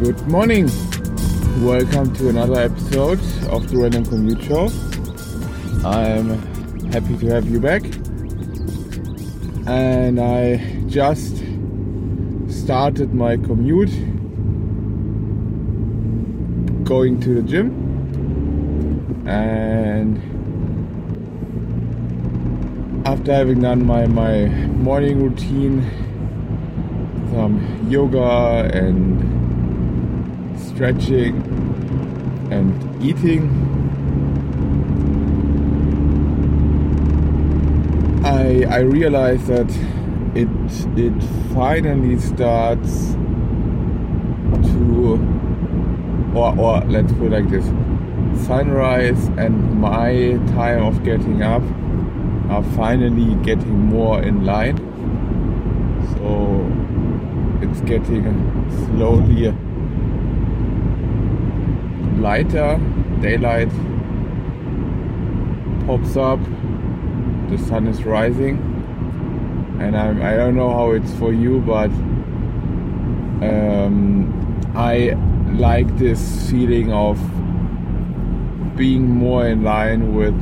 Good morning. Welcome to another episode of the Random Commute Show. I'm happy to have you back. And I just started my commute going to the gym. And after having done my, my morning routine, some yoga and stretching and eating, I, I realized that it it finally starts to or, or let's put it like this. Sunrise and my time of getting up are finally getting more in line. So it's getting slowly lighter daylight pops up the sun is rising. And I'm, I don't know how it's for you but um, I like this feeling of being more in line with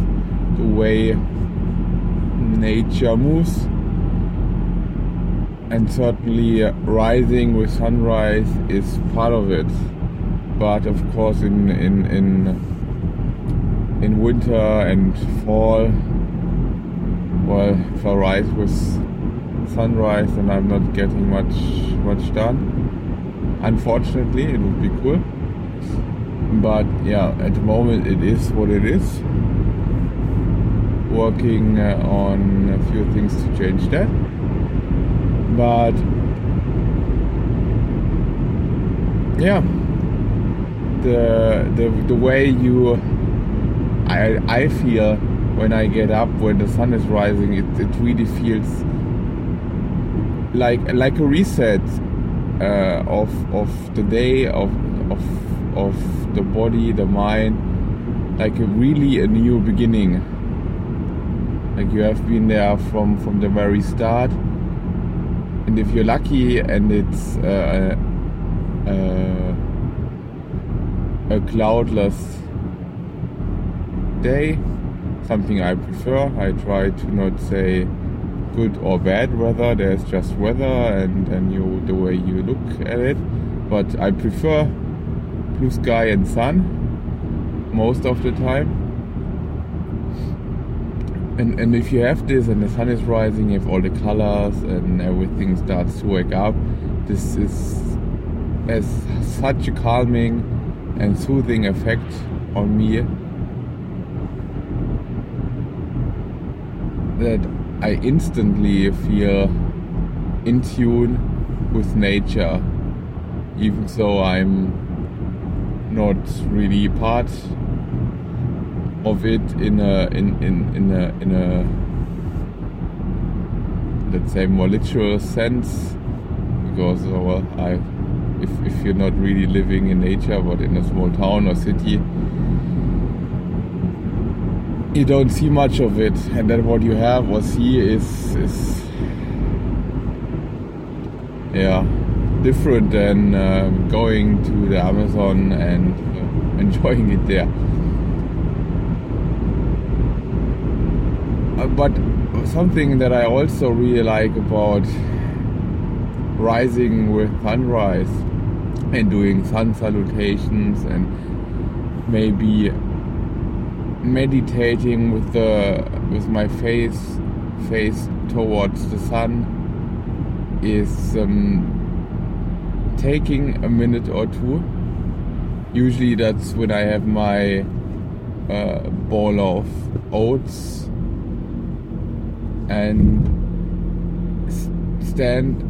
the way nature moves. And certainly rising with sunrise is part of it but of course in in in in winter and fall well if I rise with sunrise and I'm not getting much much done. Unfortunately it would be cool. But yeah at the moment it is what it is. Working uh, on a few things to change that. But yeah the the, the way you I, I feel when I get up when the sun is rising it, it really feels like like a reset uh, of of the day of of of the body the mind like a really a new beginning. Like you have been there from from the very start. And if you're lucky and it's uh, uh, a cloudless day. Something I prefer. I try to not say good or bad weather. There's just weather and and you the way you look at it. But I prefer blue sky and sun most of the time. And, and if you have this and the sun is rising, have all the colors and everything starts to wake up, this is has such a calming and soothing effect on me that I instantly feel in tune with nature, even though I'm not really part of it in a in in in a in a let's say more literal sense because well I if if you're not really living in nature but in a small town or city you don't see much of it. And then what you have or see is is yeah different than um, going to the Amazon and uh, enjoying it there. But something that I also really like about rising with sunrise and doing sun salutations and maybe meditating with the with my face face towards the sun is um, taking a minute or two. Usually that's when I have my uh, bowl of oats and stand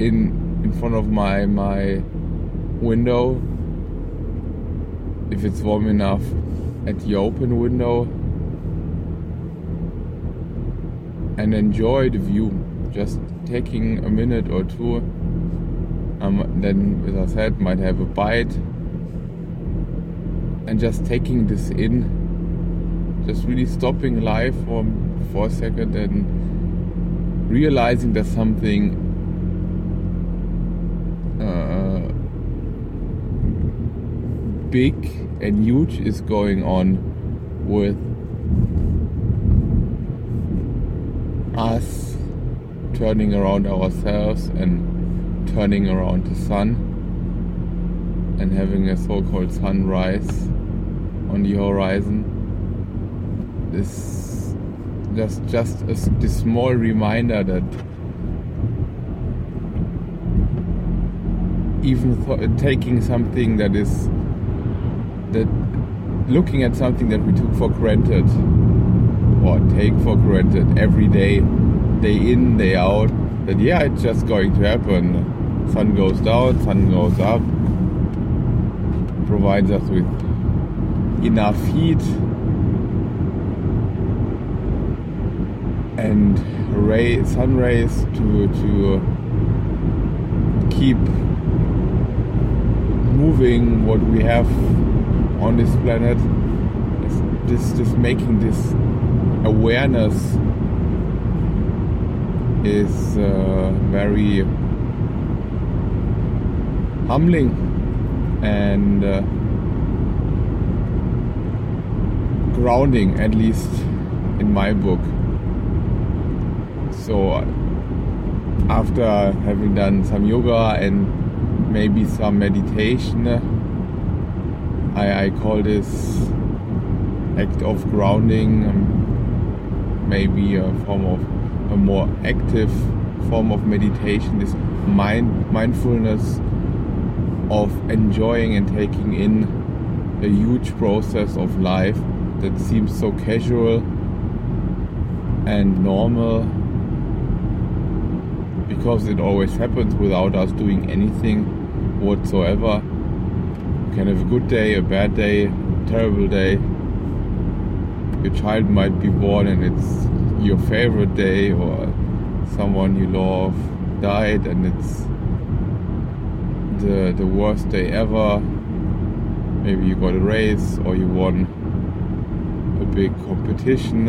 in in front of my my window if it's warm enough at the open window and enjoy the view. Just taking a minute or two um, then as I said might have a bite. And just taking this in just really stopping life for for a second and realizing that something uh, big and huge is going on with us turning around ourselves and turning around the sun and having a so-called sunrise on the horizon. This just just a, this small reminder that even th- taking something that is that looking at something that we took for granted or take for granted every day day in day out that yeah it's just going to happen. Sun goes down sun goes up provides us with enough heat and ray sun rays to to keep moving what we have on this planet this this making this awareness is uh, very humbling and uh, grounding at least in my book. So after having done some yoga and maybe some meditation I, I call this act of grounding um, maybe a form of a more active form of meditation this mind mindfulness of enjoying and taking in a huge process of life that seems so casual and normal because it always happens without us doing anything whatsoever can have a good day a bad day a terrible day. Your child might be born and it's your favorite day or someone you love died and it's the the worst day ever. Maybe you got a race or you won a big competition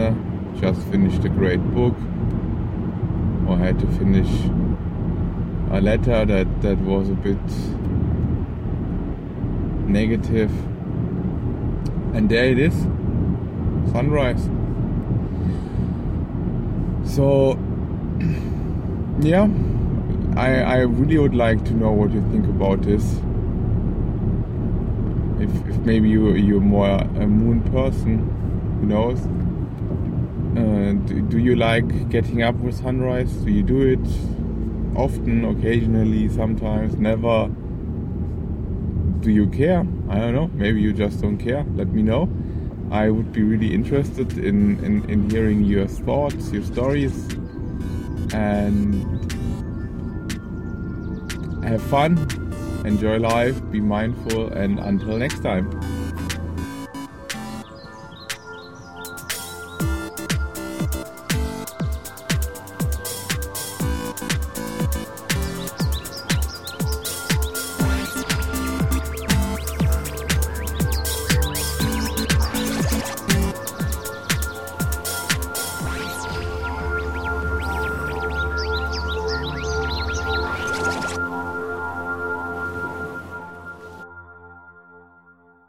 just finished a great book or had to finish a letter that that was a bit negative. And there it is. Sunrise. So yeah. I, I really would like to know what you think about this. If, if maybe you, you're more a moon person who knows? Uh, do, do you like getting up with sunrise? Do you do it often occasionally sometimes never do you care? I don't know. Maybe you just don't care. Let me know. I would be really interested in, in, in hearing your thoughts, your stories, and have fun, enjoy life, be mindful, and until next time.